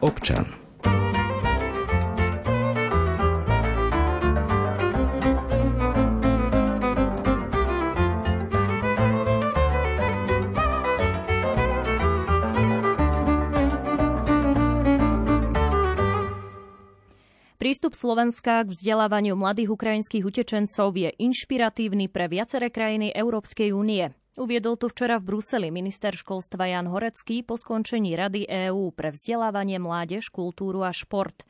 občan. Prístup Slovenska k vzdelávaniu mladých ukrajinských utečencov je inšpiratívny pre viaceré krajiny Európskej únie. Uviedol to včera v Bruseli minister školstva Jan Horecký po skončení Rady EÚ pre vzdelávanie mládež, kultúru a šport.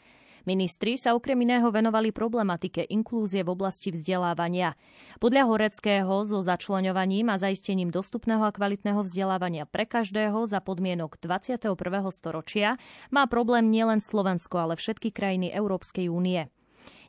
Ministri sa okrem iného venovali problematike inklúzie v oblasti vzdelávania. Podľa Horeckého so začlenovaním a zaistením dostupného a kvalitného vzdelávania pre každého za podmienok 21. storočia má problém nielen Slovensko, ale všetky krajiny Európskej únie.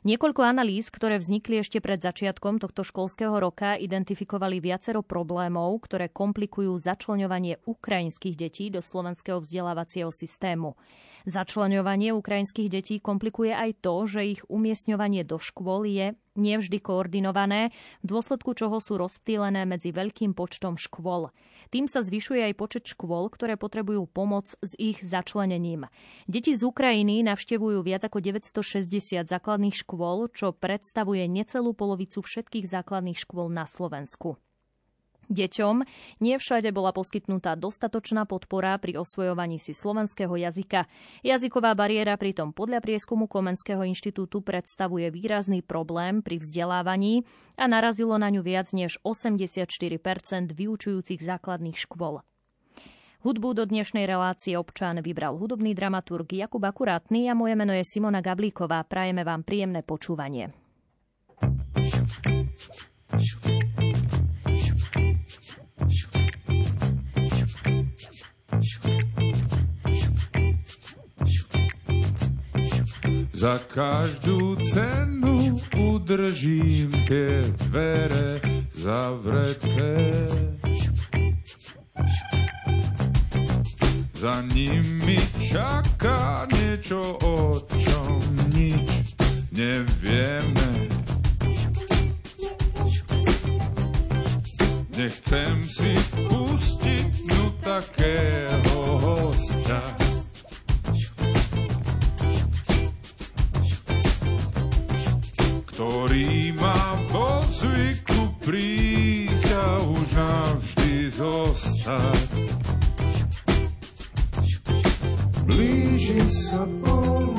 Niekoľko analýz, ktoré vznikli ešte pred začiatkom tohto školského roka, identifikovali viacero problémov, ktoré komplikujú začlenovanie ukrajinských detí do slovenského vzdelávacieho systému. Začleňovanie ukrajinských detí komplikuje aj to, že ich umiestňovanie do škôl je nevždy koordinované, v dôsledku čoho sú rozptýlené medzi veľkým počtom škôl. Tým sa zvyšuje aj počet škôl, ktoré potrebujú pomoc s ich začlenením. Deti z Ukrajiny navštevujú viac ako 960 základných škôl, čo predstavuje necelú polovicu všetkých základných škôl na Slovensku. Deťom nie všade bola poskytnutá dostatočná podpora pri osvojovaní si slovenského jazyka. Jazyková bariéra pritom podľa prieskumu Komenského inštitútu predstavuje výrazný problém pri vzdelávaní a narazilo na ňu viac než 84% vyučujúcich základných škôl. Hudbu do dnešnej relácie občan vybral hudobný dramaturg Jakub Akurátny a moje meno je Simona Gablíková. Prajeme vám príjemné počúvanie. Za každú cenu udržím tie dvere zavreté. Za nimi čaká niečo, o čom nič nevieme. Nechcem si pustiť no takého hostia. Ktorý má vo zvyku prísť a už navždy zostať. Blíži sa polnoc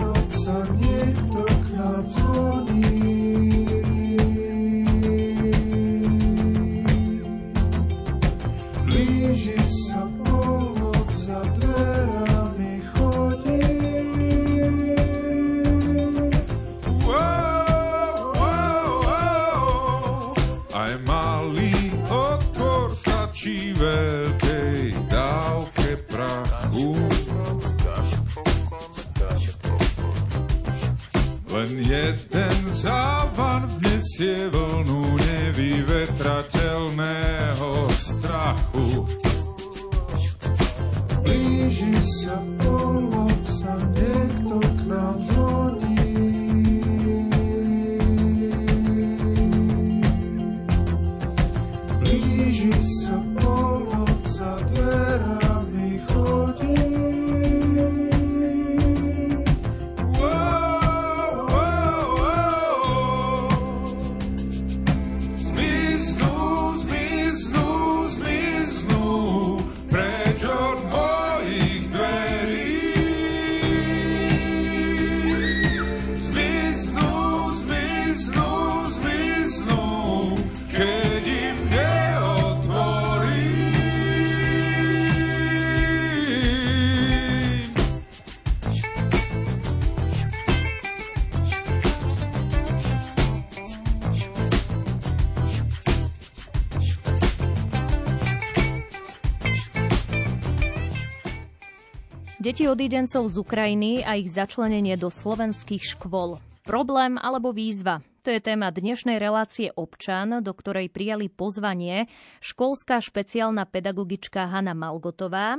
Deti odídencov z Ukrajiny a ich začlenenie do slovenských škôl. Problém alebo výzva? To je téma dnešnej relácie Občan, do ktorej prijali pozvanie školská špeciálna pedagogička Hanna Malgotová,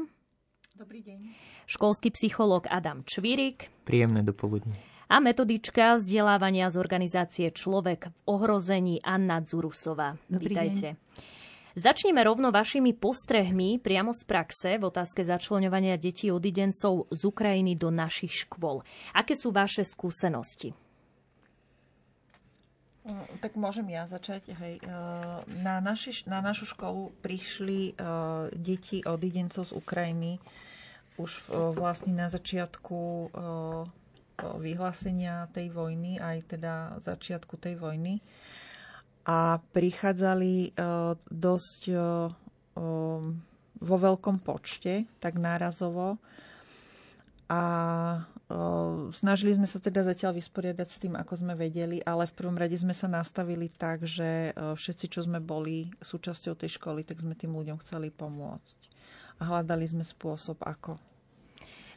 Dobrý deň. školský psychológ Adam Čvirik Príjemné dopoludne. a metodička vzdelávania z organizácie Človek v ohrození Anna Dzurusová. Dobrý Vítajte. Začneme rovno vašimi postrehmi priamo z praxe v otázke začlenovania detí odidencov z Ukrajiny do našich škôl. Aké sú vaše skúsenosti? Tak môžem ja začať. Hej. E, na, naši, na našu školu prišli uh, deti odidencov z Ukrajiny už uh, vlastne na začiatku vyhlásenia tej vojny, aj teda začiatku tej vojny. A prichádzali uh, dosť uh, um, vo veľkom počte, tak nárazovo. A snažili sme sa teda zatiaľ vysporiadať s tým, ako sme vedeli, ale v prvom rade sme sa nastavili tak, že všetci, čo sme boli súčasťou tej školy, tak sme tým ľuďom chceli pomôcť. A hľadali sme spôsob, ako.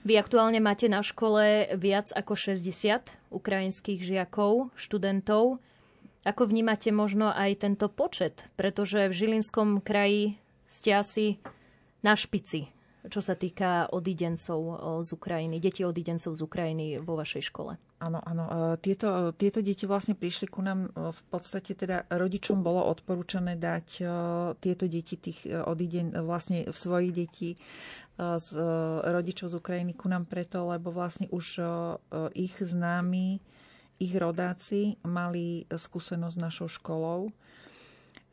Vy aktuálne máte na škole viac ako 60 ukrajinských žiakov, študentov. Ako vnímate možno aj tento počet? Pretože v Žilinskom kraji ste asi na špici, čo sa týka odidencov z Ukrajiny, detí odidencov z Ukrajiny vo vašej škole. Áno, áno. E, tieto, tieto deti vlastne prišli ku nám e, v podstate teda rodičom bolo odporúčané dať e, tieto deti tých odiden, vlastne svojich detí z rodičov z Ukrajiny ku nám preto, lebo vlastne už ich známi ich rodáci mali skúsenosť s našou školou,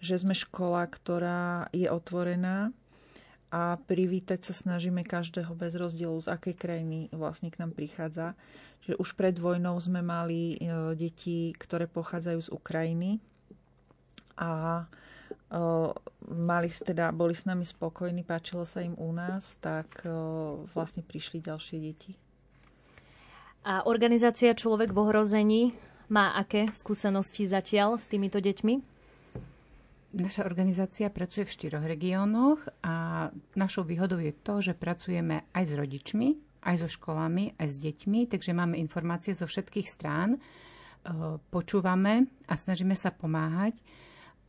že sme škola, ktorá je otvorená a privítať sa snažíme každého bez rozdielu, z akej krajiny vlastne k nám prichádza. Že už pred vojnou sme mali e, deti, ktoré pochádzajú z Ukrajiny a e, mali teda, boli s nami spokojní, páčilo sa im u nás, tak e, vlastne prišli ďalšie deti. A organizácia Človek v ohrození má aké skúsenosti zatiaľ s týmito deťmi? Naša organizácia pracuje v štyroch regiónoch a našou výhodou je to, že pracujeme aj s rodičmi, aj so školami, aj s deťmi, takže máme informácie zo všetkých strán, počúvame a snažíme sa pomáhať.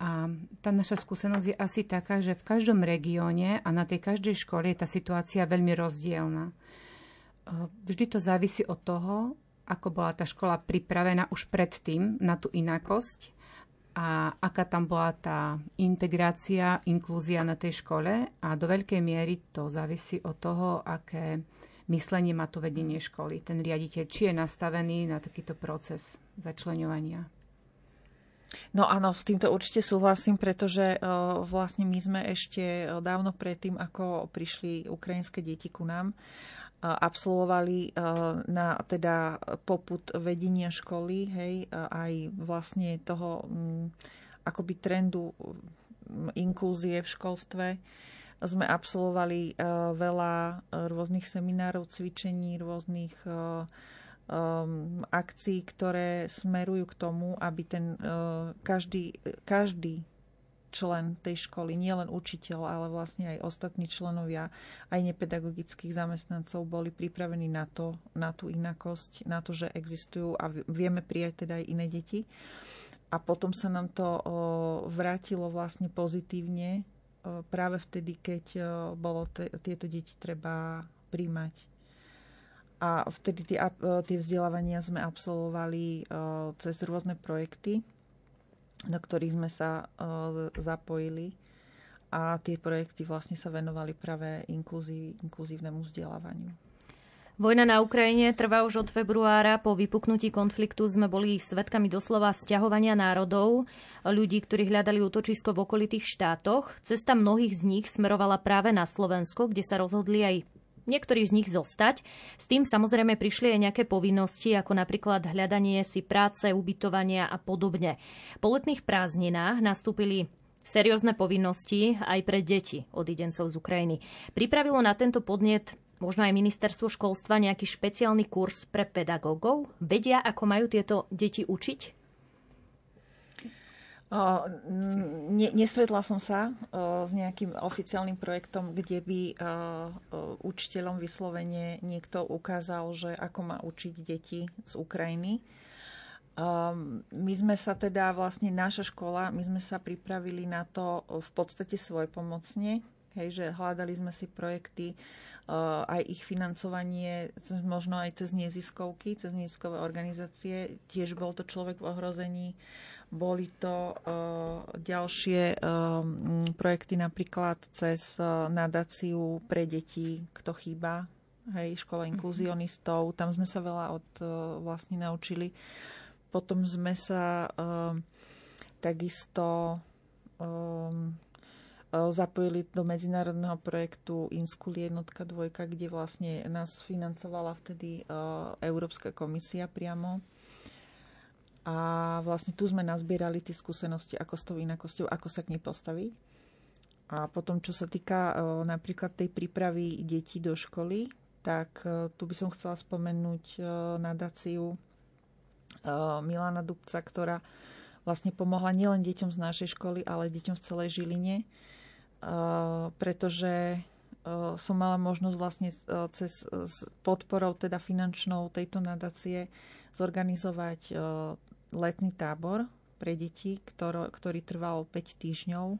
A tá naša skúsenosť je asi taká, že v každom regióne a na tej každej škole je tá situácia veľmi rozdielna. Vždy to závisí od toho, ako bola tá škola pripravená už predtým na tú inakosť a aká tam bola tá integrácia, inklúzia na tej škole a do veľkej miery to závisí od toho, aké myslenie má to vedenie školy, ten riaditeľ, či je nastavený na takýto proces začlenovania. No áno, s týmto určite súhlasím, pretože uh, vlastne my sme ešte dávno predtým, ako prišli ukrajinské deti ku nám, absolvovali na teda poput vedenia školy, hej, aj vlastne toho akoby trendu inklúzie v školstve. Sme absolvovali veľa rôznych seminárov, cvičení, rôznych um, akcií, ktoré smerujú k tomu, aby ten každý, každý člen tej školy, nielen učiteľ, ale vlastne aj ostatní členovia, aj nepedagogických zamestnancov boli pripravení na to, na tú inakosť, na to, že existujú a vieme prijať teda aj iné deti. A potom sa nám to vrátilo vlastne pozitívne práve vtedy, keď bolo te, tieto deti treba príjmať. A vtedy tie, tie vzdelávania sme absolvovali cez rôzne projekty do ktorých sme sa uh, zapojili a tie projekty vlastne sa venovali práve inkluzív, inkluzívnemu vzdelávaniu. Vojna na Ukrajine trvá už od februára. Po vypuknutí konfliktu sme boli svetkami doslova stiahovania národov, ľudí, ktorí hľadali útočisko v okolitých štátoch. Cesta mnohých z nich smerovala práve na Slovensko, kde sa rozhodli aj niektorí z nich zostať. S tým samozrejme prišli aj nejaké povinnosti, ako napríklad hľadanie si práce, ubytovania a podobne. Po letných prázdninách nastúpili seriózne povinnosti aj pre deti odidencov z Ukrajiny. Pripravilo na tento podnet možno aj ministerstvo školstva nejaký špeciálny kurz pre pedagógov? Vedia, ako majú tieto deti učiť? Ne, nestretla som sa s nejakým oficiálnym projektom, kde by učiteľom vyslovene niekto ukázal, že ako má učiť deti z Ukrajiny. My sme sa teda vlastne, naša škola, my sme sa pripravili na to v podstate svoj pomocne, Hej, že hľadali sme si projekty, aj ich financovanie, možno aj cez neziskovky, cez neziskové organizácie. Tiež bol to človek v ohrození. Boli to ďalšie projekty napríklad cez nadáciu pre deti, kto chýba, hej, škola mhm. inkluzionistov. Tam sme sa veľa od vlastne naučili. Potom sme sa takisto zapojili do medzinárodného projektu Inskul jednotka dvojka, kde vlastne nás financovala vtedy Európska komisia priamo. A vlastne tu sme nazbierali tie skúsenosti, ako s tou inakosťou, ako sa k nej postaviť. A potom, čo sa týka napríklad tej prípravy detí do školy, tak tu by som chcela spomenúť nadáciu Milana Dubca, ktorá vlastne pomohla nielen deťom z našej školy, ale deťom v celej Žiline pretože eh, som mala možnosť vlastne eh, cez podporou teda finančnou tejto nadácie zorganizovať letný tábor pre deti, ktorý trval 5 týždňov.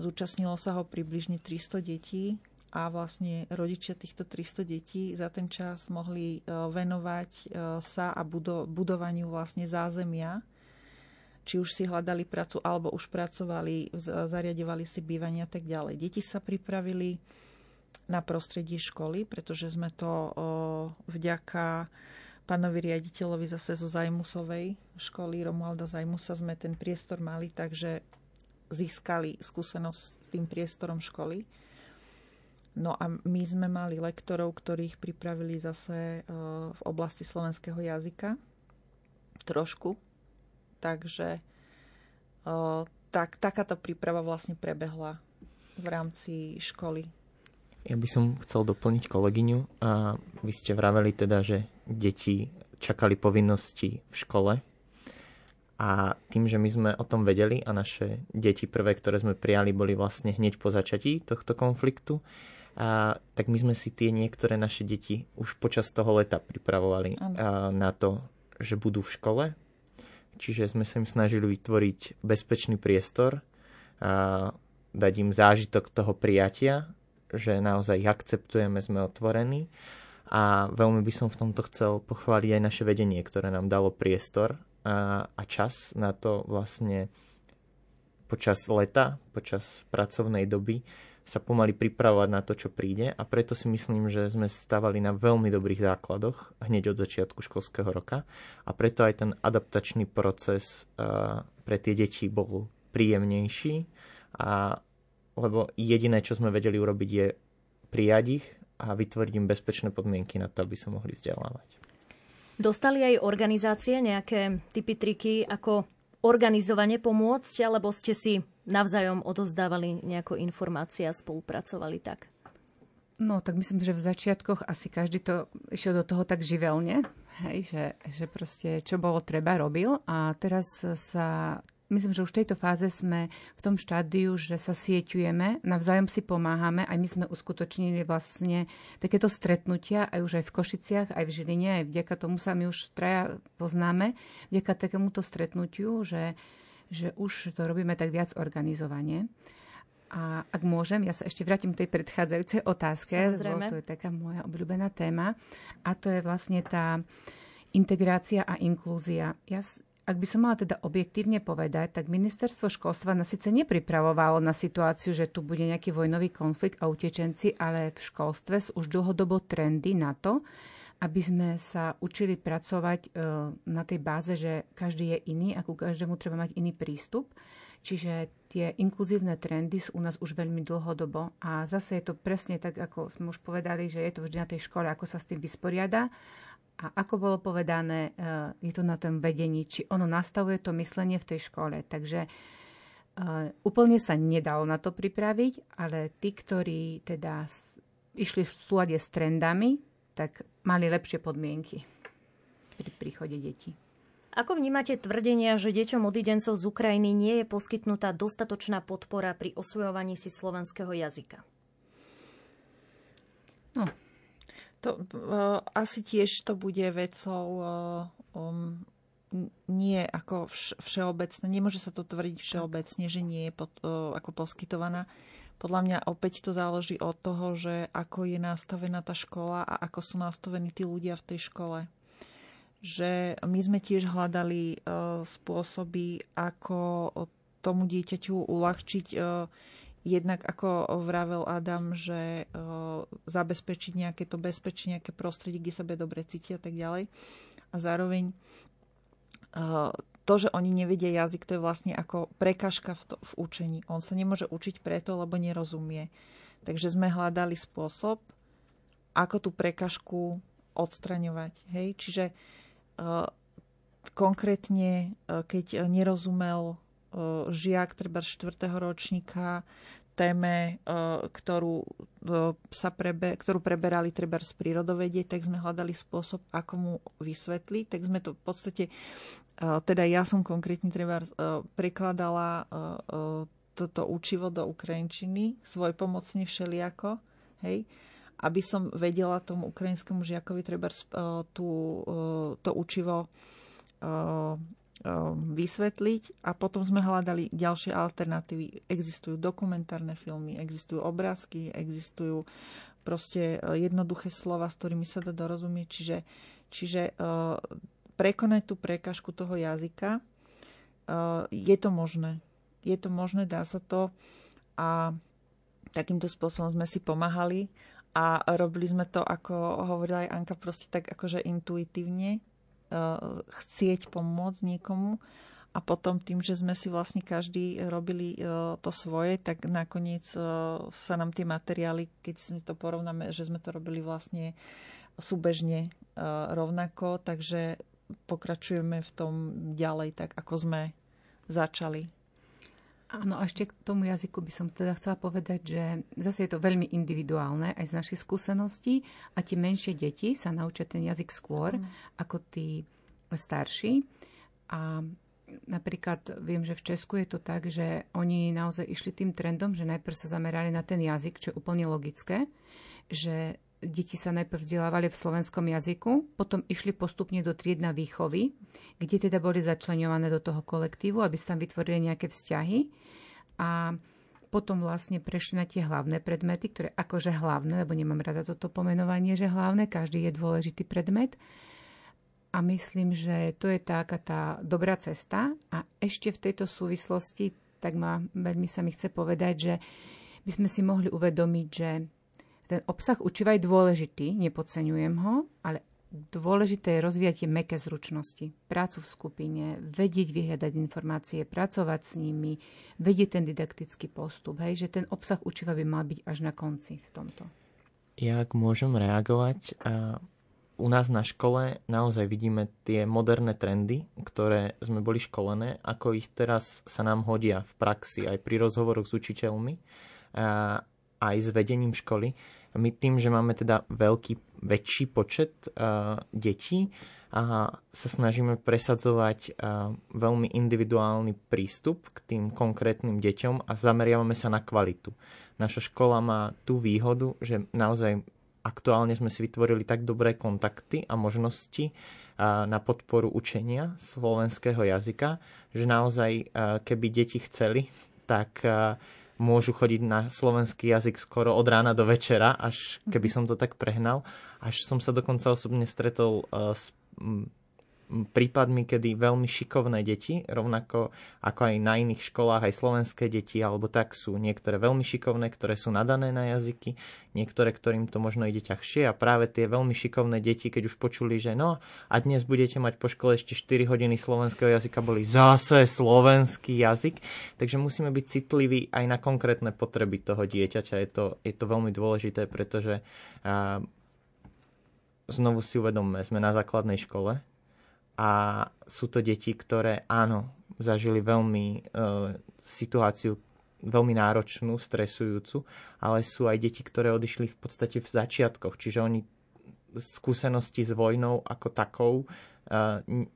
Zúčastnilo sa ho približne 300 detí a vlastne rodičia týchto 300 detí za ten čas mohli venovať sa a budovaniu vlastne zázemia či už si hľadali prácu, alebo už pracovali, zariadovali si bývania a tak ďalej. Deti sa pripravili na prostredie školy, pretože sme to vďaka pánovi riaditeľovi zase zo Zajmusovej školy Romualda Zajmusa sme ten priestor mali, takže získali skúsenosť s tým priestorom školy. No a my sme mali lektorov, ktorých pripravili zase v oblasti slovenského jazyka trošku Takže o, tak, takáto príprava vlastne prebehla v rámci školy. Ja by som chcel doplniť kolegyňu. A vy ste vraveli teda, že deti čakali povinnosti v škole. A tým, že my sme o tom vedeli a naše deti prvé, ktoré sme prijali, boli vlastne hneď po začatí tohto konfliktu, a, tak my sme si tie niektoré naše deti už počas toho leta pripravovali a, na to, že budú v škole, čiže sme sa im snažili vytvoriť bezpečný priestor a dať im zážitok toho prijatia, že naozaj ich akceptujeme, sme otvorení. A veľmi by som v tomto chcel pochváliť aj naše vedenie, ktoré nám dalo priestor a, a čas na to vlastne počas leta, počas pracovnej doby sa pomaly pripravovať na to, čo príde. A preto si myslím, že sme stávali na veľmi dobrých základoch hneď od začiatku školského roka. A preto aj ten adaptačný proces uh, pre tie deti bol príjemnejší. A lebo jediné, čo sme vedeli urobiť je prijať ich a vytvoriť im bezpečné podmienky na to, aby sa mohli vzdelávať. Dostali aj organizácie nejaké typy, triky, ako organizovane pomôcť, alebo ste si navzájom odozdávali nejako informácie a spolupracovali tak? No, tak myslím, že v začiatkoch asi každý to išiel do toho tak živelne, hej, že, že proste čo bolo treba robil a teraz sa myslím, že už v tejto fáze sme v tom štádiu, že sa sieťujeme, navzájom si pomáhame. Aj my sme uskutočnili vlastne takéto stretnutia, aj už aj v Košiciach, aj v Žiline, aj vďaka tomu sa my už traja poznáme, vďaka takémuto stretnutiu, že, že už to robíme tak viac organizovane. A ak môžem, ja sa ešte vrátim k tej predchádzajúcej otázke, lebo to je taká moja obľúbená téma. A to je vlastne tá integrácia a inklúzia. Ja ak by som mala teda objektívne povedať, tak ministerstvo školstva nás síce nepripravovalo na situáciu, že tu bude nejaký vojnový konflikt a utečenci, ale v školstve sú už dlhodobo trendy na to, aby sme sa učili pracovať e, na tej báze, že každý je iný a ku každému treba mať iný prístup. Čiže tie inkluzívne trendy sú u nás už veľmi dlhodobo a zase je to presne tak, ako sme už povedali, že je to vždy na tej škole, ako sa s tým vysporiada a ako bolo povedané, eh, je to na tom vedení, či ono nastavuje to myslenie v tej škole. Takže eh, úplne sa nedalo na to pripraviť, ale tí, ktorí teda išli v súlade s trendami, tak mali lepšie podmienky pri príchode detí. Ako vnímate tvrdenia, že deťom odidencov z Ukrajiny nie je poskytnutá dostatočná podpora pri osvojovaní si slovenského jazyka? No, to, uh, asi tiež to bude vecou uh, um, nie ako vš- všeobecné. Nemôže sa to tvrdiť všeobecne, že nie je pod, uh, ako poskytovaná, podľa mňa opäť to záleží od toho, že ako je nastavená tá škola a ako sú nastavení tí ľudia v tej škole. Že my sme tiež hľadali uh, spôsoby, ako tomu dieťaťu uľahčiť uh, jednak ako vravel Adam, že uh, zabezpečiť nejaké to bezpečie, nejaké prostredie, kde sa bude dobre cítiť a tak ďalej. A zároveň to, že oni nevedia jazyk, to je vlastne ako prekažka v, to, v učení. On sa nemôže učiť preto, lebo nerozumie. Takže sme hľadali spôsob, ako tú prekažku odstraňovať. Hej? Čiže uh, konkrétne, uh, keď nerozumel uh, žiak treba 4. ročníka téme, ktorú, sa prebe, ktorú preberali treba z prírodovedie, tak sme hľadali spôsob, ako mu vysvetliť. Tak sme to v podstate teda ja som konkrétne treba e, prekladala e, e, toto učivo do ukrajinčiny, svoj pomocne všelijako, hej, aby som vedela tomu ukrajinskému žiakovi treba tú, to učivo vysvetliť a potom sme hľadali ďalšie alternatívy. Existujú dokumentárne filmy, existujú obrázky, existujú proste jednoduché slova, s ktorými sa dá dorozumieť. Čiže, čiže prekonať tú prekažku toho jazyka. Eh, je to možné. Je to možné, dá sa to. A takýmto spôsobom sme si pomáhali a robili sme to, ako hovorila aj Anka, proste tak akože intuitívne chcieť pomôcť niekomu a potom tým, že sme si vlastne každý robili eh, to svoje, tak nakoniec sa nám tie materiály, keď si to porovnáme, že sme to robili vlastne súbežne rovnako, takže pokračujeme v tom ďalej, tak ako sme začali. Áno, a ešte k tomu jazyku by som teda chcela povedať, že zase je to veľmi individuálne aj z našich skúseností a tie menšie deti sa naučia ten jazyk skôr mm. ako tí starší. A napríklad viem, že v Česku je to tak, že oni naozaj išli tým trendom, že najprv sa zamerali na ten jazyk, čo je úplne logické, že deti sa najprv vzdelávali v slovenskom jazyku, potom išli postupne do triedna výchovy, kde teda boli začlenované do toho kolektívu, aby sa tam vytvorili nejaké vzťahy. A potom vlastne prešli na tie hlavné predmety, ktoré akože hlavné, lebo nemám rada toto pomenovanie, že hlavné, každý je dôležitý predmet. A myslím, že to je taká tá dobrá cesta. A ešte v tejto súvislosti, tak ma, veľmi sa mi chce povedať, že by sme si mohli uvedomiť, že ten obsah učiva je dôležitý, nepodceňujem ho, ale dôležité je rozvíjať tie meké zručnosti. Prácu v skupine, vedieť vyhľadať informácie, pracovať s nimi, vedieť ten didaktický postup. Hej, že ten obsah učiva by mal byť až na konci v tomto. Ja ak môžem reagovať, u nás na škole naozaj vidíme tie moderné trendy, ktoré sme boli školené, ako ich teraz sa nám hodia v praxi aj pri rozhovoroch s učiteľmi, aj s vedením školy my tým, že máme teda veľký, väčší počet uh, detí, a sa snažíme presadzovať uh, veľmi individuálny prístup k tým konkrétnym deťom a zameriavame sa na kvalitu. Naša škola má tú výhodu, že naozaj aktuálne sme si vytvorili tak dobré kontakty a možnosti uh, na podporu učenia slovenského jazyka, že naozaj, keby deti chceli, tak môžu chodiť na slovenský jazyk skoro od rána do večera, až keby som to tak prehnal. Až som sa dokonca osobne stretol uh, s prípadmi, kedy veľmi šikovné deti, rovnako ako aj na iných školách, aj slovenské deti, alebo tak sú niektoré veľmi šikovné, ktoré sú nadané na jazyky, niektoré, ktorým to možno ide ťažšie a práve tie veľmi šikovné deti, keď už počuli, že no a dnes budete mať po škole ešte 4 hodiny slovenského jazyka, boli zase slovenský jazyk, takže musíme byť citliví aj na konkrétne potreby toho dieťaťa. Je to, je to veľmi dôležité, pretože a, znovu si uvedomme, sme na základnej škole, a sú to deti, ktoré áno, zažili veľmi e, situáciu veľmi náročnú, stresujúcu, ale sú aj deti, ktoré odišli v podstate v začiatkoch, čiže oni skúsenosti s vojnou ako takou e,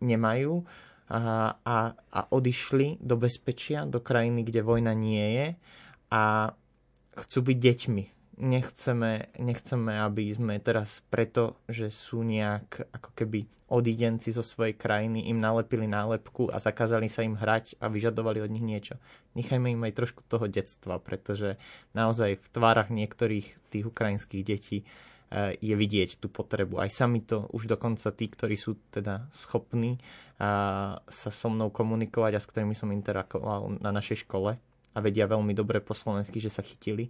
nemajú. A, a, a odišli do bezpečia, do krajiny, kde vojna nie je a chcú byť deťmi nechceme, nechceme, aby sme teraz preto, že sú nejak ako keby odídenci zo svojej krajiny, im nalepili nálepku a zakázali sa im hrať a vyžadovali od nich niečo. Nechajme im aj trošku toho detstva, pretože naozaj v tvárach niektorých tých ukrajinských detí eh, je vidieť tú potrebu. Aj sami to už dokonca tí, ktorí sú teda schopní a sa so mnou komunikovať a s ktorými som interakoval na našej škole a vedia veľmi dobre po slovensky, že sa chytili,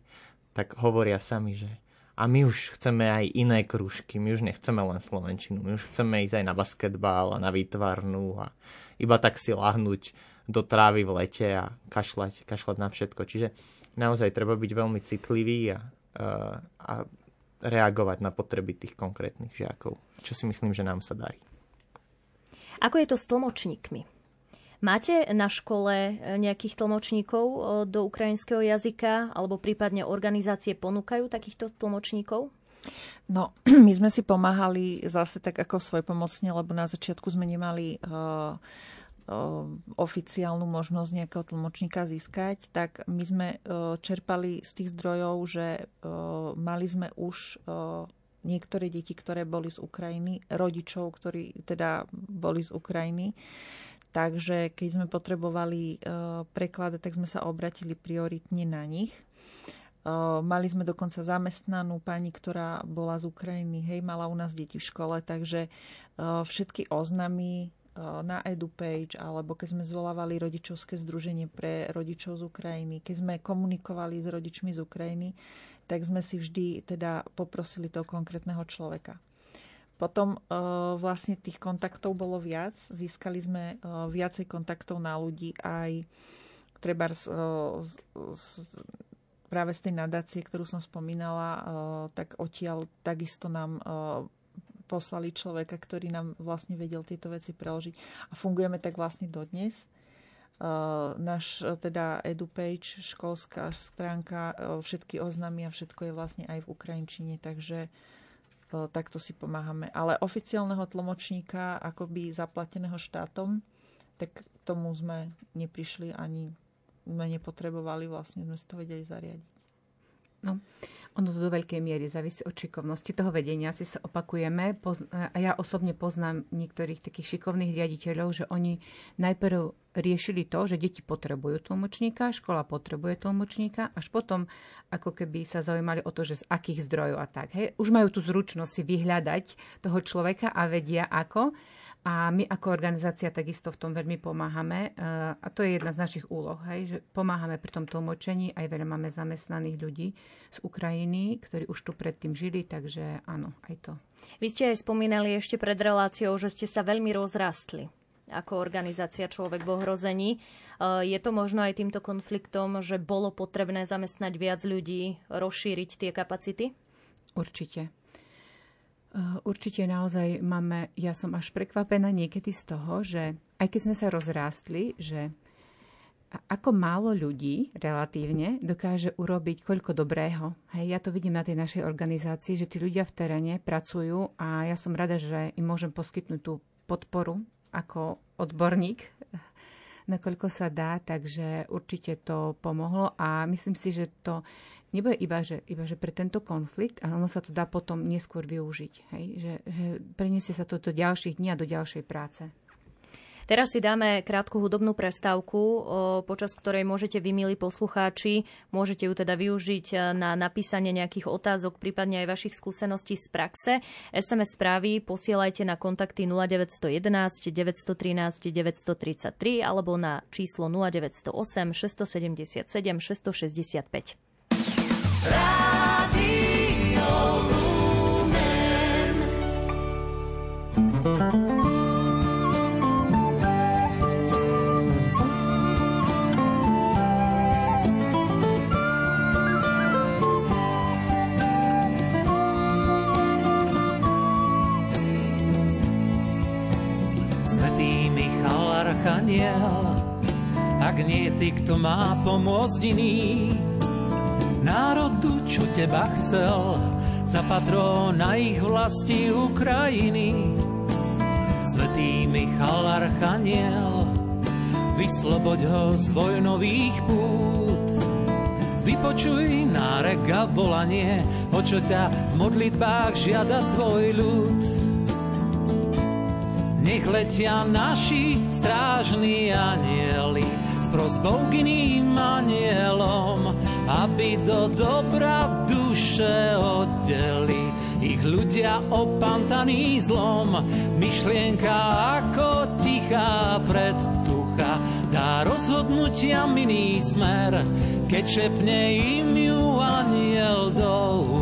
tak hovoria sami, že a my už chceme aj iné krúžky, my už nechceme len Slovenčinu, my už chceme ísť aj na basketbal a na výtvarnú a iba tak si lahnúť do trávy v lete a kašľať, kašľať na všetko. Čiže naozaj treba byť veľmi citlivý a, a reagovať na potreby tých konkrétnych žiakov, čo si myslím, že nám sa darí. Ako je to s tlmočníkmi? Máte na škole e, nejakých tlmočníkov e, do ukrajinského jazyka alebo prípadne organizácie ponúkajú takýchto tlmočníkov? No, my sme si pomáhali zase tak ako svojpomocne, lebo na začiatku sme nemali uh, oficiálnu možnosť nejakého tlmočníka získať, tak my sme čerpali z tých zdrojov, že mali sme už niektoré deti, ktoré boli z Ukrajiny, rodičov, ktorí teda boli z Ukrajiny. Takže keď sme potrebovali uh, prekladať, tak sme sa obratili prioritne na nich. Uh, mali sme dokonca zamestnanú pani, ktorá bola z Ukrajiny, hej, mala u nás deti v škole, takže uh, všetky oznamy na EduPage, alebo keď sme zvolávali rodičovské združenie pre rodičov z Ukrajiny, keď sme komunikovali s rodičmi z Ukrajiny, tak sme si vždy teda poprosili toho konkrétneho človeka. Potom uh, vlastne tých kontaktov bolo viac. Získali sme uh, viacej kontaktov na ľudí aj treba z, uh, z, práve z tej nadácie, ktorú som spomínala, tak odtiaľ takisto nám poslali človeka, ktorý nám vlastne vedel tieto veci preložiť. A fungujeme tak vlastne dodnes. Náš teda EduPage, školská stránka, všetky oznámy a všetko je vlastne aj v Ukrajinčine, takže takto si pomáhame. Ale oficiálneho tlmočníka, akoby zaplateného štátom, tak tomu sme neprišli ani sme nepotrebovali, vlastne sme si to vedeli zariadiť. No, ono to do veľkej miery závisí od šikovnosti toho vedenia. Si sa opakujeme. A ja osobne poznám niektorých takých šikovných riaditeľov, že oni najprv riešili to, že deti potrebujú tlmočníka, škola potrebuje tlmočníka, až potom ako keby sa zaujímali o to, že z akých zdrojov a tak. Hej. Už majú tú zručnosť si vyhľadať toho človeka a vedia ako. A my ako organizácia takisto v tom veľmi pomáhame. Eh, a to je jedna z našich úloh, hej, že pomáhame pri tom tlmočení. Aj veľa máme zamestnaných ľudí z Ukrajiny, ktorí už tu predtým žili, takže áno, aj to. Vy ste aj spomínali ešte pred reláciou, že ste sa veľmi rozrastli ako organizácia Človek v ohrození. Eh, je to možno aj týmto konfliktom, že bolo potrebné zamestnať viac ľudí, rozšíriť tie kapacity? Určite. Eh, určite naozaj máme, ja som až prekvapená niekedy z toho, že aj keď sme sa rozrástli, že ako málo ľudí relatívne dokáže urobiť koľko dobrého. Hej, ja to vidím na tej našej organizácii, že tí ľudia v teréne pracujú a ja som rada, že im môžem poskytnúť tú podporu ako odborník nakoľko sa dá, takže určite to pomohlo a myslím si, že to nebude iba že, iba, že pre tento konflikt, ale ono sa to dá potom neskôr využiť. Hej? Že, že preniesie sa to do ďalších dní a do ďalšej práce. Teraz si dáme krátku hudobnú prestávku, počas ktorej môžete vy, milí poslucháči, môžete ju teda využiť e, na napísanie nejakých otázok, prípadne aj vašich skúseností z praxe. SMS správy posielajte na kontakty 0911 913 933 alebo na číslo 0908 677 665. Rádio Lumen. Ak nie ty, kto má pomôcť iný. Národu, čo teba chcel, za patróna ich vlasti Ukrajiny. Svetý Michal Archaniel, vysloboď ho z vojnových pút. Vypočuj nárek a volanie, o čo ťa v modlitbách žiada tvoj ľud. Nech letia naši strážni anieli prosbou k iným anielom, aby do dobra duše oddeli ich ľudia opantaní zlom. Myšlienka ako tichá predtucha dá rozhodnutia miný smer, keď šepne im ju aniel do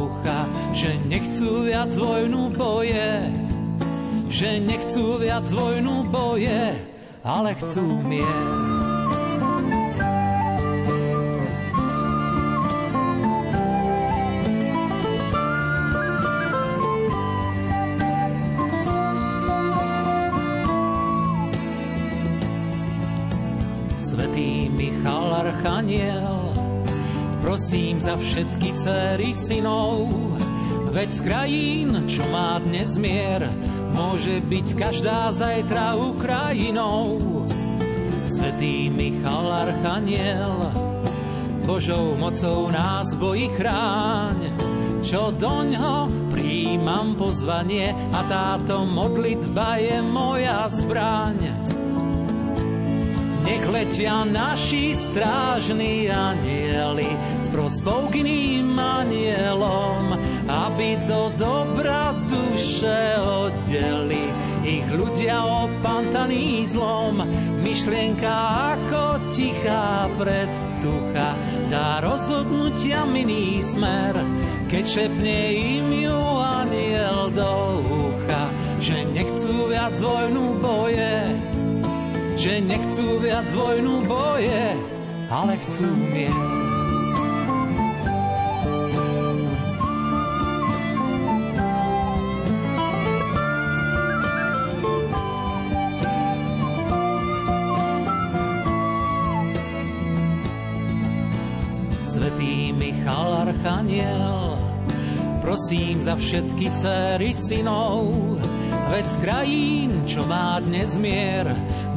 ucha, že nechcú viac vojnu boje, že nechcú viac vojnu boje, ale chcú mier. Archaniel, prosím za všetky dcery synov, veď z krajín, čo má dnes mier, Môže byť každá zajtra Ukrajinou. Svetý Michal Archaniel, Božou mocou nás bojí chráň, čo doňho príjmam pozvanie a táto modlitba je moja zbraň. Nech letia naši strážni anieli s prosbou k iným anielom, aby do dobra duše oddeli ich ľudia opantaní zlom. Myšlienka ako tichá predtucha dá rozhodnutia miný smer, keď šepne im ju aniel do ucha, že nechcú viac vojnu boje, že nechcú viac vojnu boje, ale chcú mier. Archaniel, prosím za všetky dcery synov, veď z krajín, čo má dnes mier,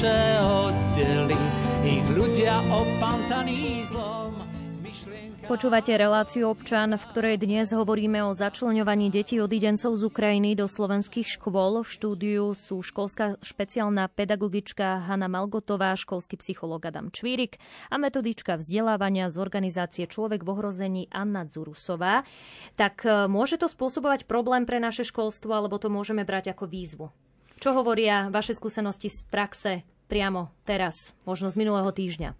duše oddeli ich ľudia opantaní zlom. Počúvate reláciu občan, v ktorej dnes hovoríme o začlenovaní detí odidencov z Ukrajiny do slovenských škôl. V štúdiu sú školská špeciálna pedagogička Hanna Malgotová, školský psychológ Adam Čvírik a metodička vzdelávania z organizácie Človek v ohrození Anna Dzurusová. Tak e, môže to spôsobovať problém pre naše školstvo, alebo to môžeme brať ako výzvu? Čo hovoria vaše skúsenosti z praxe priamo teraz, možno z minulého týždňa?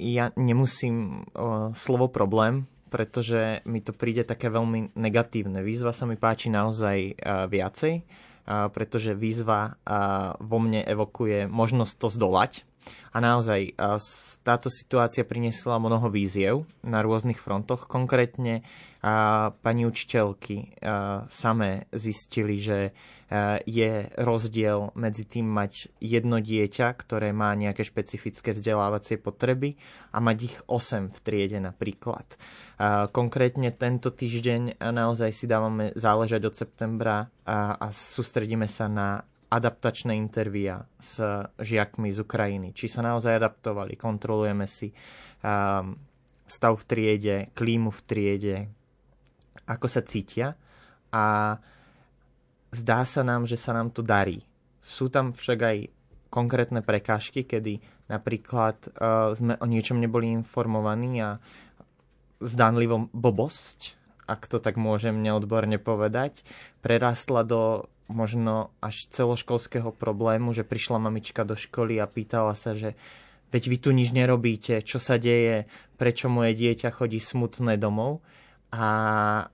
ja nemusím o, slovo problém, pretože mi to príde také veľmi negatívne. Výzva sa mi páči naozaj a, viacej, a, pretože výzva a, vo mne evokuje možnosť to zdolať. A naozaj táto situácia priniesla mnoho víziev na rôznych frontoch. Konkrétne a, pani učiteľky a, samé zistili, že Eh, je rozdiel medzi tým mať jedno dieťa, ktoré má nejaké špecifické vzdelávacie potreby a mať ich 8 v triede napríklad. Eh, konkrétne tento týždeň naozaj si dávame záležať od septembra a, sústredíme sa na adaptačné intervíja s žiakmi z Ukrajiny. Či sa naozaj adaptovali, kontrolujeme si stav v triede, klímu v triede, ako sa cítia a zdá sa nám, že sa nám to darí. Sú tam však aj konkrétne prekážky, kedy napríklad uh, sme o niečom neboli informovaní a zdánlivo blbosť, ak to tak môžem neodborne povedať, prerastla do možno až celoškolského problému, že prišla mamička do školy a pýtala sa, že veď vy tu nič nerobíte, čo sa deje, prečo moje dieťa chodí smutné domov. A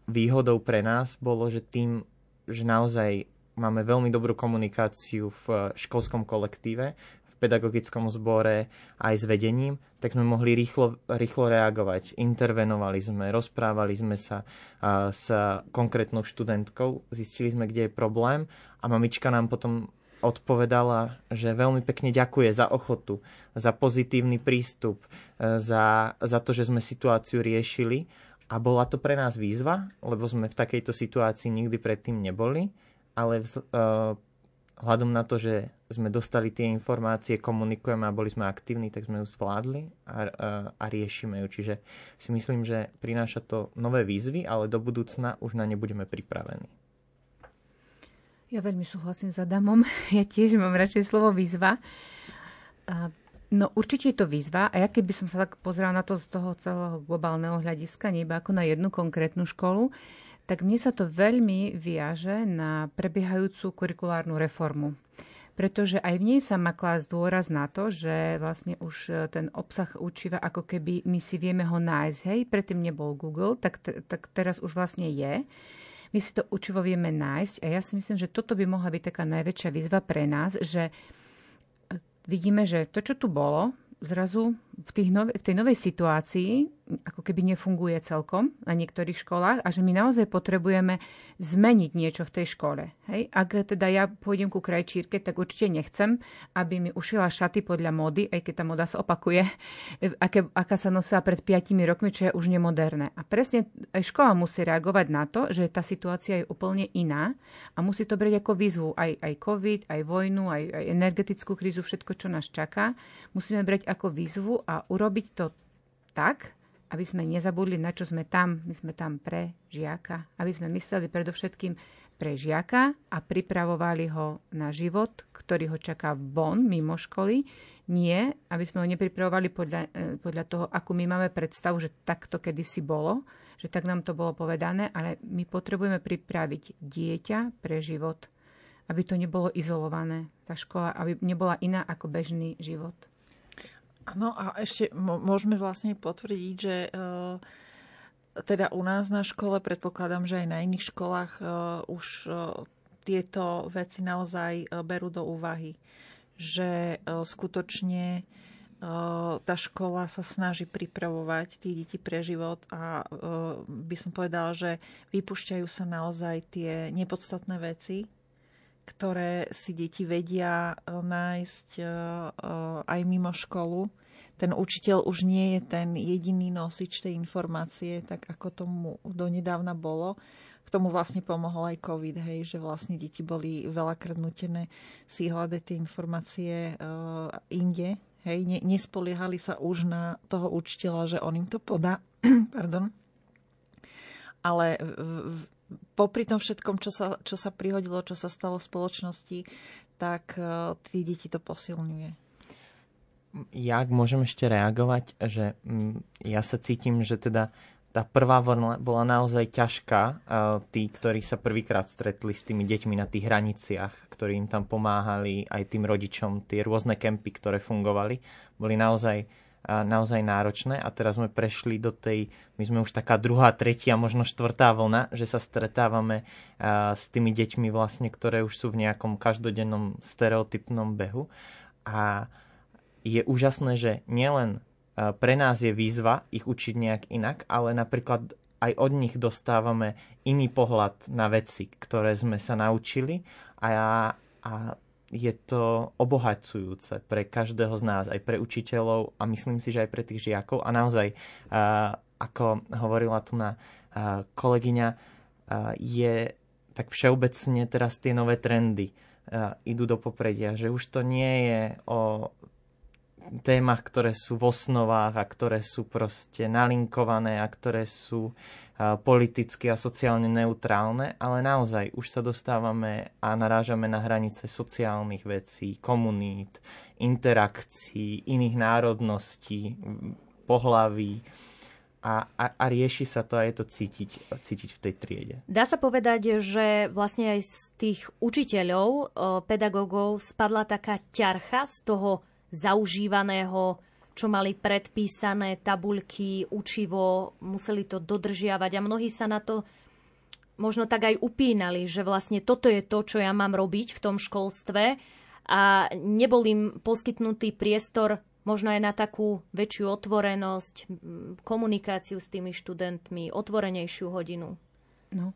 výhodou pre nás bolo, že tým že naozaj máme veľmi dobrú komunikáciu v školskom kolektíve, v pedagogickom zbore aj s vedením, tak sme mohli rýchlo, rýchlo reagovať. Intervenovali sme, rozprávali sme sa s konkrétnou študentkou, zistili sme, kde je problém a mamička nám potom odpovedala, že veľmi pekne ďakuje za ochotu, za pozitívny prístup, e, za, za to, že sme situáciu riešili. A bola to pre nás výzva, lebo sme v takejto situácii nikdy predtým neboli, ale vz, uh, Hľadom na to, že sme dostali tie informácie, komunikujeme a boli sme aktívni, tak sme ju zvládli a, a, a riešime ju. Čiže si myslím, že prináša to nové výzvy, ale do budúcna už na ne budeme pripravení. Ja veľmi súhlasím s Adamom. Ja tiež mám radšej slovo výzva. No určite je to výzva a ja keby som sa tak pozrela na to z toho celého globálneho hľadiska, nie iba ako na jednu konkrétnu školu, tak mne sa to veľmi viaže na prebiehajúcu kurikulárnu reformu. Pretože aj v nej sa má klásť dôraz na to, že vlastne už e, ten obsah učiva, ako keby my si vieme ho nájsť. Hej, predtým nebol Google, tak, tak teraz už vlastne je. My si to učivo vieme nájsť a ja si myslím, že toto by mohla byť taká najväčšia výzva pre nás, že vidíme, že to, čo tu bolo, zrazu v, tých nove, v tej novej situácii ako keby nefunguje celkom na niektorých školách a že my naozaj potrebujeme zmeniť niečo v tej škole. Hej? Ak teda ja pôjdem ku krajčírke, tak určite nechcem, aby mi ušila šaty podľa módy, aj keď tá moda sa opakuje, aké, aká sa nosila pred 5 rokmi, čo je už nemoderné. A presne aj škola musí reagovať na to, že tá situácia je úplne iná a musí to brať ako výzvu aj, aj COVID, aj vojnu, aj, aj energetickú krízu, všetko, čo nás čaká. Musíme brať ako výzvu a urobiť to tak, aby sme nezabudli, na čo sme tam. My sme tam pre žiaka. Aby sme mysleli predovšetkým pre žiaka a pripravovali ho na život, ktorý ho čaká von, mimo školy. Nie, aby sme ho nepripravovali podľa, e, podľa toho, ako my máme predstavu, že takto kedysi bolo, že tak nám to bolo povedané, ale my potrebujeme pripraviť dieťa pre život, aby to nebolo izolované, tá škola, aby nebola iná ako bežný život. No a ešte môžeme vlastne potvrdiť, že uh, teda u nás na škole, predpokladám, že aj na iných školách uh, už uh, tieto veci naozaj berú do úvahy. Že skutočne tá škola sa snaží pripravovať tie deti pre život a by som povedala, že vypušťajú sa naozaj tie nepodstatné veci, ktoré si deti vedia eh, nájsť eh, eh, aj mimo školu. Ten učiteľ už nie je ten jediný nosič tej informácie, tak ako tomu donedávna bolo. K tomu vlastne pomohol aj COVID, hej, že vlastne deti boli veľakrát nutené si hľadať tie informácie inde. Hej, ne, nespoliehali sa už na toho učiteľa, že on im to podá. Pardon. Ale popri tom všetkom, čo sa, čo sa prihodilo, čo sa stalo v spoločnosti, tak uh, tí deti to posilňuje. Ja môžem ešte reagovať, že mm, ja sa cítim, že teda tá prvá vlna bola naozaj ťažká. Tí, ktorí sa prvýkrát stretli s tými deťmi na tých hraniciach, ktorí im tam pomáhali, aj tým rodičom, tie rôzne kempy, ktoré fungovali, boli naozaj naozaj náročné. A teraz sme prešli do tej, my sme už taká druhá, tretia, možno štvrtá vlna, že sa stretávame s tými deťmi vlastne, ktoré už sú v nejakom každodennom stereotypnom behu. A je úžasné, že nielen pre nás je výzva ich učiť nejak inak, ale napríklad aj od nich dostávame iný pohľad na veci, ktoré sme sa naučili. A, a je to obohacujúce pre každého z nás, aj pre učiteľov a myslím si, že aj pre tých žiakov. A naozaj, ako hovorila tu na kolegyňa, je tak všeobecne teraz tie nové trendy idú do popredia, že už to nie je o témach, ktoré sú v osnovách a ktoré sú proste nalinkované a ktoré sú politicky a sociálne neutrálne, ale naozaj už sa dostávame a narážame na hranice sociálnych vecí, komunít, interakcií, iných národností, pohlaví a, a, a rieši sa to a je to cítiť, cítiť v tej triede. Dá sa povedať, že vlastne aj z tých učiteľov, pedagógov spadla taká ťarcha z toho zaužívaného čo mali predpísané tabuľky, učivo, museli to dodržiavať a mnohí sa na to možno tak aj upínali, že vlastne toto je to, čo ja mám robiť v tom školstve a nebol im poskytnutý priestor možno aj na takú väčšiu otvorenosť, komunikáciu s tými študentmi, otvorenejšiu hodinu? No,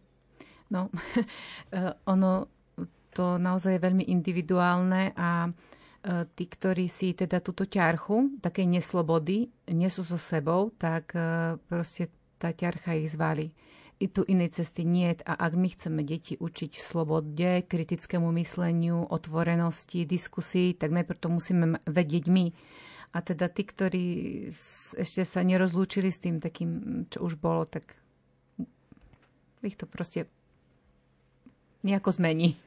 no ono to naozaj je veľmi individuálne a E, tí, ktorí si teda túto ťarchu, také neslobody, nesú so sebou, tak e, proste tá ťarcha ich zvali. I tu inej cesty nie. A ak my chceme deti učiť slobode, kritickému mysleniu, otvorenosti, diskusii, tak najprv to musíme vedieť my. A teda tí, ktorí ešte sa nerozlúčili s tým takým, čo už bolo, tak ich to proste nejako zmení.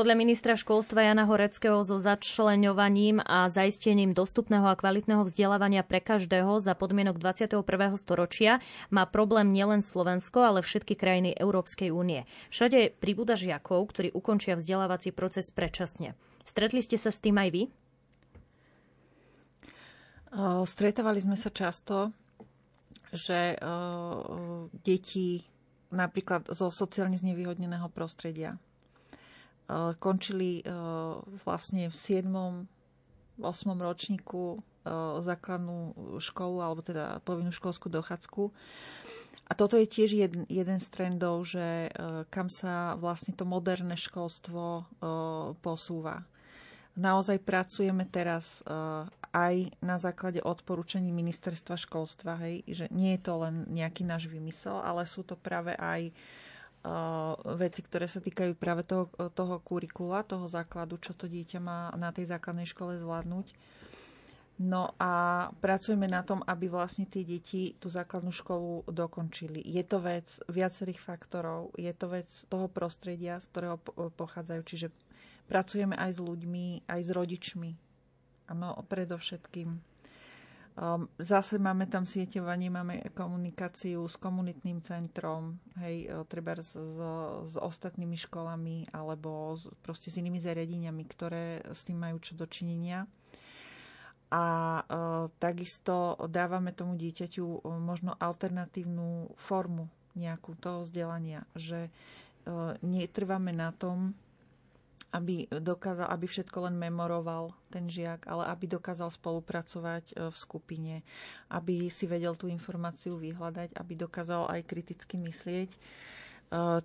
Podľa ministra školstva Jana Horeckého so začlenovaním a zaistením dostupného a kvalitného vzdelávania pre každého za podmienok 21. storočia má problém nielen Slovensko, ale všetky krajiny Európskej únie. Všade pribúda žiakov, ktorí ukončia vzdelávací proces predčasne. Stretli ste sa s tým aj vy? Stretávali sme sa často, že deti napríklad zo sociálne znevýhodneného prostredia končili eh, vlastne v 7. 8. ročníku eh, základnú školu, alebo teda povinnú školskú dochádzku. A toto je tiež jeden, jeden z trendov, že kam sa vlastne to moderné školstvo posúva. Naozaj pracujeme teraz aj na základe odporúčaní ministerstva školstva, hej, že nie je to len nejaký náš vymysel, ale sú to práve aj veci, ktoré sa týkajú práve toho, toho kurikula, toho základu, čo to dieťa má na tej základnej škole zvládnuť. No a pracujeme na tom, aby vlastne tie deti tú základnú školu dokončili. Je to vec viacerých faktorov, je to vec toho prostredia, z ktorého pochádzajú. Čiže pracujeme aj s ľuďmi, aj s rodičmi. Áno, predovšetkým. Um, zase máme tam sieťovanie, máme komunikáciu s komunitným centrom, hej, e, treba s, s ostatnými školami alebo s, proste s inými zariadeniami, ktoré s tým majú čo dočinenia. A e, takisto dávame tomu dieťaťu e, možno alternatívnu formu nejakú toho vzdelania, že e, netrváme na tom, aby dokázal, aby všetko len memoroval ten žiak, ale aby dokázal spolupracovať e, v skupine, aby si vedel tú informáciu vyhľadať, aby dokázal aj kriticky myslieť. E,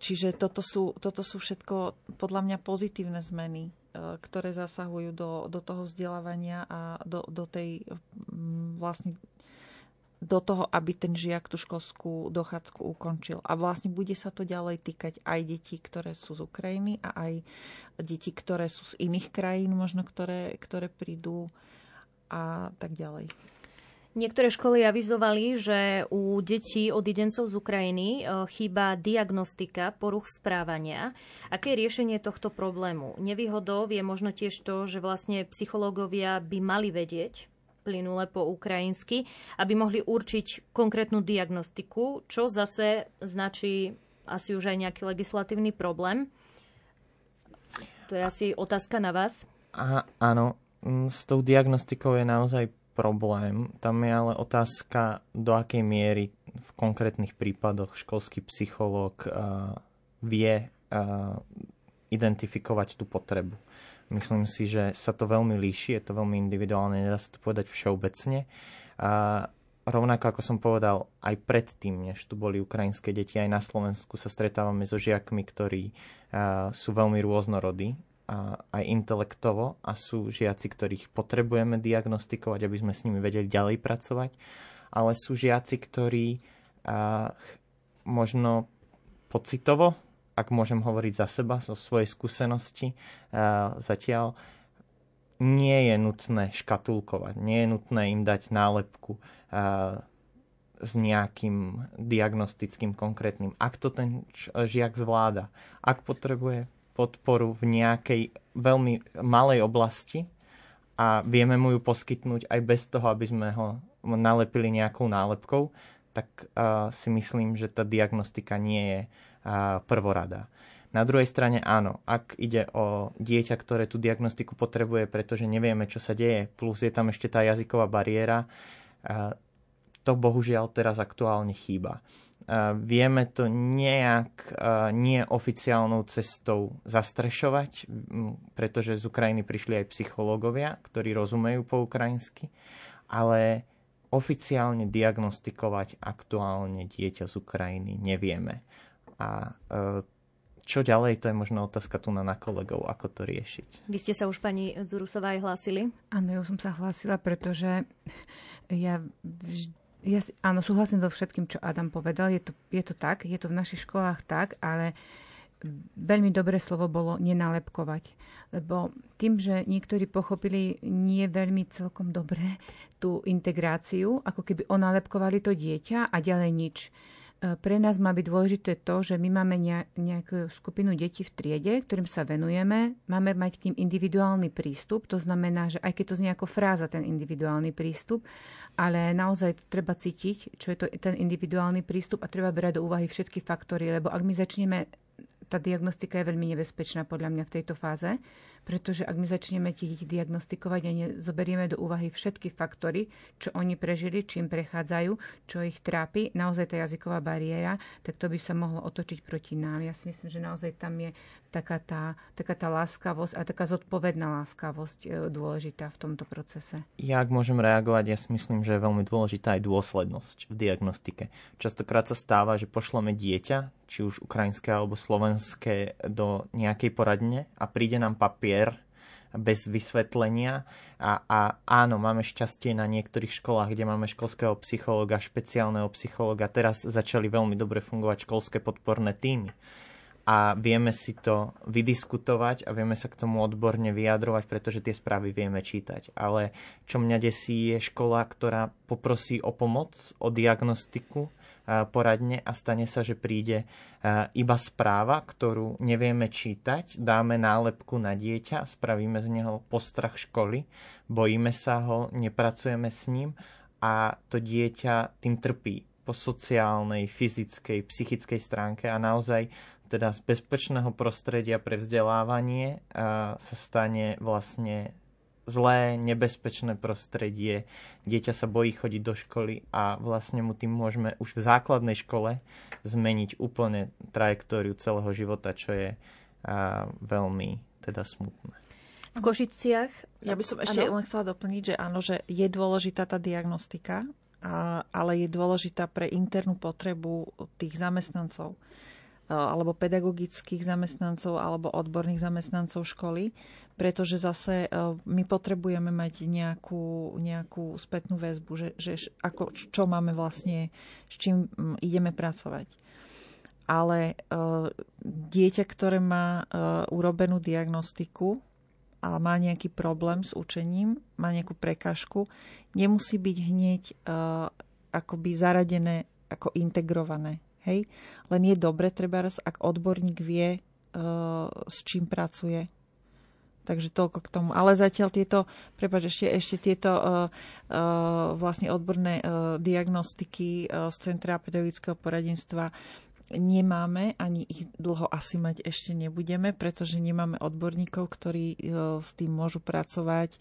čiže toto sú, toto sú všetko podľa mňa pozitívne zmeny, e, ktoré zasahujú do, do toho vzdelávania a do, do tej vlastne do toho, aby ten žiak tú školskú dochádzku ukončil. A vlastne bude sa to ďalej týkať aj detí, ktoré sú z Ukrajiny a aj detí, ktoré sú z iných krajín, možno ktoré, ktoré prídu a tak ďalej. Niektoré školy avizovali, že u detí od idencov z Ukrajiny e, chýba diagnostika poruch správania. Aké je riešenie tohto problému? Nevýhodou je možno tiež to, že vlastne psychológovia by mali vedieť, plynule po ukrajinsky, aby mohli určiť konkrétnu diagnostiku, čo zase značí asi už aj nejaký legislatívny problém. To je asi otázka na vás. A, áno, mm, s tou diagnostikou je naozaj problém. Tam je ale otázka, do akej miery v konkrétnych prípadoch školský psychológ uh, vie uh, identifikovať tú potrebu. Myslím si, že sa to veľmi líši, je to veľmi individuálne, nedá sa to povedať všeobecne. A rovnako ako som povedal, aj predtým, než tu boli ukrajinské deti, aj na Slovensku sa stretávame so žiakmi, ktorí sú veľmi rôznorodí, a aj intelektovo a sú žiaci, ktorých potrebujeme diagnostikovať, aby sme s nimi vedeli ďalej pracovať, ale sú žiaci, ktorí možno pocitovo ak môžem hovoriť za seba, zo svojej skúsenosti, zatiaľ nie je nutné škatulkovať, nie je nutné im dať nálepku s nejakým diagnostickým konkrétnym. Ak to ten žiak zvláda, ak potrebuje podporu v nejakej veľmi malej oblasti a vieme mu ju poskytnúť aj bez toho, aby sme ho nalepili nejakou nálepkou, tak uh, si myslím, že tá diagnostika nie je prvorada. Na druhej strane áno, ak ide o dieťa, ktoré tú diagnostiku potrebuje, pretože nevieme, čo sa deje, plus je tam ešte tá jazyková bariéra, to bohužiaľ teraz aktuálne chýba. vieme to nejak nie oficiálnou cestou zastrešovať, pretože z Ukrajiny prišli aj psychológovia, ktorí rozumejú po ukrajinsky, ale oficiálne diagnostikovať aktuálne dieťa z Ukrajiny nevieme. A e, čo ďalej, to je možno otázka tu na, na kolegov, ako to riešiť. Vy ste sa už pani Zurusová aj hlásili? Áno, ja som sa hlásila, pretože ja vždy ja, áno, súhlasím so všetkým, čo Adam povedal. Je to, je to tak, je to v našich školách tak, ale veľmi dobré slovo bolo nenalepkovať. Lebo tým, že niektorí pochopili nie veľmi celkom dobre tú integráciu, ako keby onalepkovali to dieťa a ďalej nič. E, pre nás má byť dôležité to, že my máme nejakú skupinu detí v triede, ktorým sa venujeme. Máme mať k ním individuálny prístup. To znamená, že aj keď to znie ako fráza, ten individuálny prístup, ale naozaj treba cítiť, čo je to ten individuálny prístup a treba brať do úvahy všetky faktory, lebo ak my začneme, tá diagnostika je veľmi nebezpečná podľa mňa v tejto fáze, pretože ak my začneme tie deti diagnostikovať a zoberieme do úvahy všetky faktory, čo oni prežili, čím prechádzajú, čo ich trápi, naozaj tá jazyková bariéra, tak to by sa mohlo otočiť proti nám. Ja si myslím, že naozaj tam je taká tá, taká tá láskavosť a taká zodpovedná láskavosť e, dôležitá v tomto procese. Ja ak môžem reagovať, ja si myslím, že je veľmi dôležitá aj dôslednosť v diagnostike. Častokrát sa stáva, že pošleme dieťa, či už ukrajinské alebo slovenské, do nejakej poradne a príde nám papier, bez vysvetlenia. A, a áno, máme šťastie na niektorých školách, kde máme školského psychológa, špeciálneho psychológa. Teraz začali veľmi dobre fungovať školské podporné týmy. A vieme si to vydiskutovať a vieme sa k tomu odborne vyjadrovať, pretože tie správy vieme čítať. Ale čo mňa desí je škola, ktorá poprosí o pomoc, o diagnostiku, poradne a stane sa, že príde iba správa, ktorú nevieme čítať, dáme nálepku na dieťa, spravíme z neho postrach školy, bojíme sa ho, nepracujeme s ním a to dieťa tým trpí po sociálnej, fyzickej, psychickej stránke a naozaj teda z bezpečného prostredia pre vzdelávanie sa stane vlastne zlé, nebezpečné prostredie, dieťa sa bojí chodiť do školy a vlastne mu tým môžeme už v základnej škole zmeniť úplne trajektóriu celého života, čo je a, veľmi teda smutné. V Košiciach? Ja by som ešte ano? len chcela doplniť, že áno, že je dôležitá tá diagnostika, a, ale je dôležitá pre internú potrebu tých zamestnancov alebo pedagogických zamestnancov alebo odborných zamestnancov školy, pretože zase e, my potrebujeme mať nejakú, nejakú spätnú väzbu, že, že ako, čo máme vlastne, s čím ideme pracovať. Ale uh, dieťa, ktoré má urobenú diagnostiku a má nejaký problém s učením, má nejakú prekážku, nemusí byť hneď akoby zaradené ako integrované. Hej? Len je dobre, treba raz, ak odborník vie, uh, s čím pracuje, Takže toľko k tomu. Ale zatiaľ tieto, prepáč, ešte, ešte tieto uh, uh, vlastne odborné uh, diagnostiky uh, z Centra pedagogického poradenstva nemáme, ani ich dlho asi mať ešte nebudeme, pretože nemáme odborníkov, ktorí uh, s tým môžu pracovať.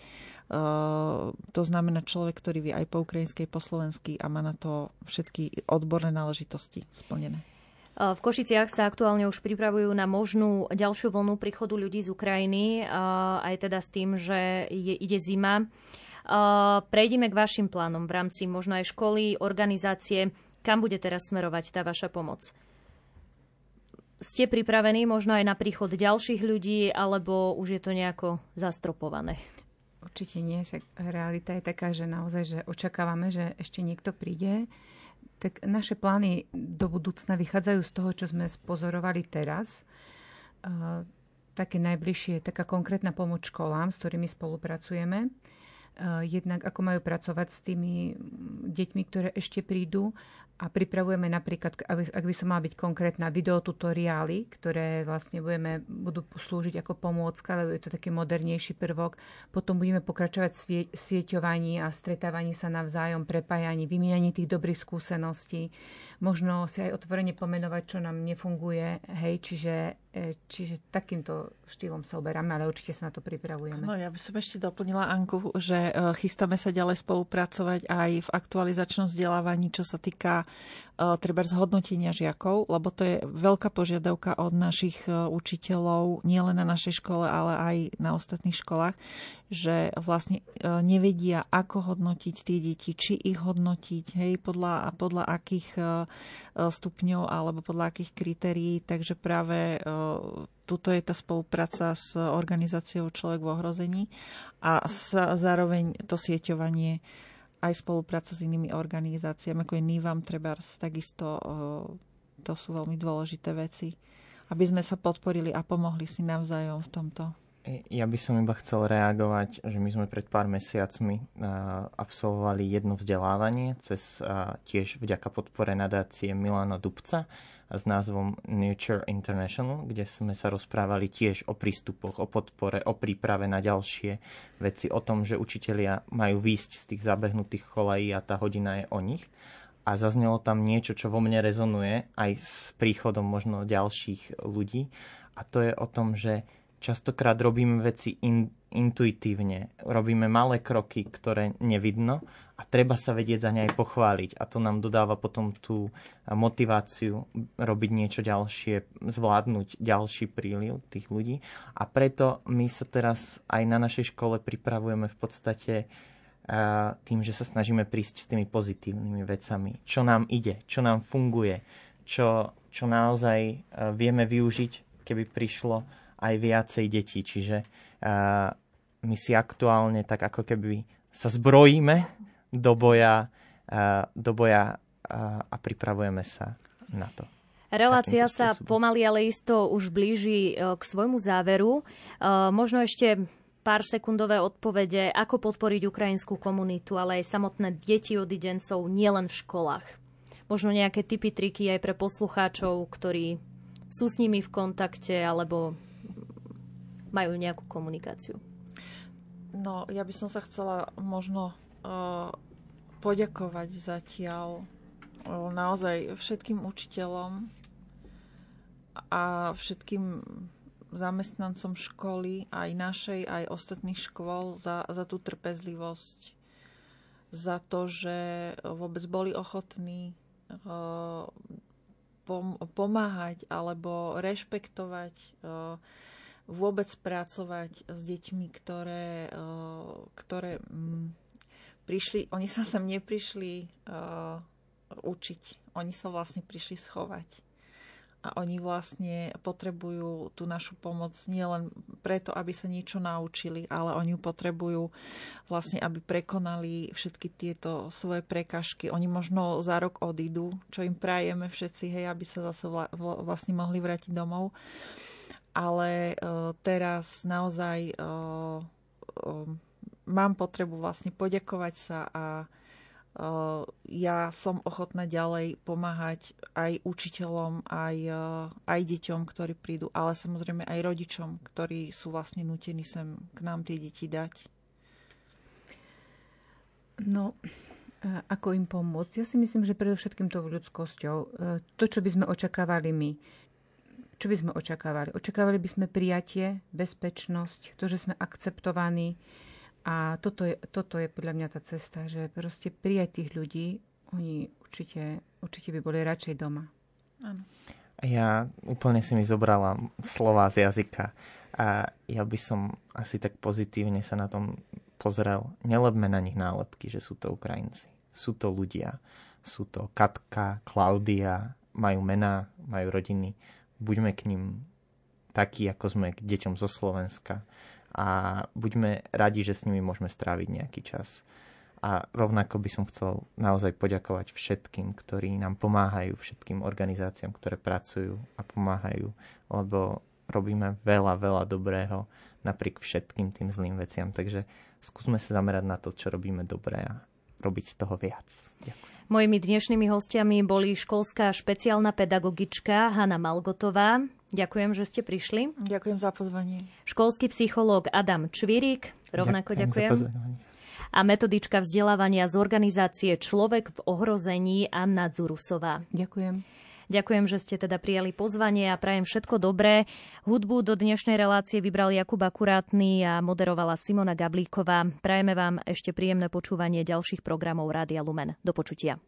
Uh, to znamená človek, ktorý vie aj po ukrajinskej, po slovensky a má na to všetky odborné náležitosti splnené. V Košiciach sa aktuálne už pripravujú na možnú ďalšiu vlnu príchodu ľudí z Ukrajiny, aj teda s tým, že je, ide zima. Prejdeme k vašim plánom v rámci možno aj školy, organizácie. Kam bude teraz smerovať tá vaša pomoc? Ste pripravení možno aj na príchod ďalších ľudí, alebo už je to nejako zastropované? Určite nie, však realita je taká, že naozaj, že očakávame, že ešte niekto príde. Tak naše plány do budúcna vychádzajú z toho, čo sme spozorovali teraz. Také najbližšie, taká konkrétna pomoc školám, s ktorými spolupracujeme. Jednak ako majú pracovať s tými deťmi, ktoré ešte prídu a pripravujeme napríklad, ak by som mala byť konkrétna, videotutoriály, ktoré vlastne budeme, budú slúžiť ako pomôcka, lebo je to taký modernejší prvok. Potom budeme pokračovať v sieťovaní a stretávaní sa navzájom, prepájaní, vymieňaní tých dobrých skúseností. Možno si aj otvorene pomenovať, čo nám nefunguje. Hej, čiže, e, čiže takýmto štýlom sa oberáme, ale určite sa na to pripravujeme. No ja by som ešte doplnila, Anku, že že chystáme sa ďalej spolupracovať aj v aktualizačnom vzdelávaní, čo sa týka treba zhodnotenia žiakov, lebo to je veľká požiadavka od našich učiteľov, nielen na našej škole, ale aj na ostatných školách, že vlastne nevedia, ako hodnotiť tie deti, či ich hodnotiť, hej, podľa, podľa akých stupňov alebo podľa akých kritérií. Takže práve tuto je tá spolupráca s organizáciou Človek v ohrození a zároveň to sieťovanie aj spolupráca s inými organizáciami, ako je NIVAM, Trebars, takisto to sú veľmi dôležité veci, aby sme sa podporili a pomohli si navzájom v tomto. Ja by som iba chcel reagovať, že my sme pred pár mesiacmi absolvovali jedno vzdelávanie cez tiež vďaka podpore nadácie Milana Dubca s názvom Nature International, kde sme sa rozprávali tiež o prístupoch, o podpore, o príprave na ďalšie veci, o tom, že učitelia majú výjsť z tých zabehnutých cholají a tá hodina je o nich. A zaznelo tam niečo, čo vo mne rezonuje aj s príchodom možno ďalších ľudí. A to je o tom, že častokrát robíme veci in, intuitívne. Robíme malé kroky, ktoré nevidno a treba sa vedieť za ne aj pochváliť. A to nám dodáva potom tú motiváciu robiť niečo ďalšie, zvládnuť ďalší príliv tých ľudí. A preto my sa teraz aj na našej škole pripravujeme v podstate tým, že sa snažíme prísť s tými pozitívnymi vecami. Čo nám ide, čo nám funguje, čo, čo naozaj vieme využiť, keby prišlo aj viacej detí. Čiže my si aktuálne tak ako keby sa zbrojíme do boja, do boja a pripravujeme sa na to. Relácia sa pomaly, ale isto už blíži k svojmu záveru. Možno ešte pár sekundové odpovede, ako podporiť ukrajinskú komunitu, ale aj samotné deti odidencov nielen v školách. Možno nejaké typy, triky aj pre poslucháčov, ktorí sú s nimi v kontakte alebo majú nejakú komunikáciu? No, ja by som sa chcela možno uh, poďakovať zatiaľ uh, naozaj všetkým učiteľom a všetkým zamestnancom školy, aj našej, aj ostatných škôl za, za tú trpezlivosť, za to, že vôbec boli ochotní uh, pom- pomáhať alebo rešpektovať uh, vôbec pracovať s deťmi, ktoré, eh, ktoré mm, prišli, oni sa sem neprišli uh, učiť, oni sa vlastne prišli schovať. A oni vlastne potrebujú tú našu pomoc nielen preto, aby sa niečo naučili, ale oni ju potrebujú vlastne, aby prekonali všetky tieto svoje prekažky. Oni možno za rok odídu, čo im prajeme všetci, hej, aby sa zase vlastne mohli vrátiť domov. Ale uh, teraz naozaj uh, uh, mám potrebu vlastne poďakovať sa a uh, ja som ochotná ďalej pomáhať aj učiteľom, aj, uh, aj deťom, ktorí prídu, ale samozrejme aj rodičom, ktorí sú vlastne nutení sem k nám tie deti dať. No, ako im pomôcť? Ja si myslím, že predovšetkým tou ľudskosťou. To, čo by sme očakávali my čo by sme očakávali? Očakávali by sme prijatie, bezpečnosť, to, že sme akceptovaní. A toto je, toto je podľa mňa tá cesta, že proste prijať tých ľudí, oni určite, určite by boli radšej doma. Áno. Ja úplne si mi zobrala slova z jazyka. A ja by som asi tak pozitívne sa na tom pozrel. Nelebme na nich nálepky, že sú to Ukrajinci. Sú to ľudia. Sú to Katka, Klaudia, majú mená, majú rodiny buďme k ním takí, ako sme k deťom zo Slovenska a buďme radi, že s nimi môžeme stráviť nejaký čas. A rovnako by som chcel naozaj poďakovať všetkým, ktorí nám pomáhajú, všetkým organizáciám, ktoré pracujú a pomáhajú, lebo robíme veľa, veľa dobrého napriek všetkým tým zlým veciam. Takže skúsme sa zamerať na to, čo robíme dobre a robiť toho viac. Ďakujem. Mojimi dnešnými hostiami boli školská špeciálna pedagogička Hanna Malgotová. Ďakujem, že ste prišli. Ďakujem za pozvanie. Školský psychológ Adam Čvirík. Rovnako ďakujem. ďakujem. A metodička vzdelávania z organizácie Človek v ohrození Anna Dzurusová. Ďakujem. Ďakujem, že ste teda prijali pozvanie a prajem všetko dobré. Hudbu do dnešnej relácie vybral Jakub Akurátny a moderovala Simona Gablíková. Prajeme vám ešte príjemné počúvanie ďalších programov Rádia Lumen. Do počutia.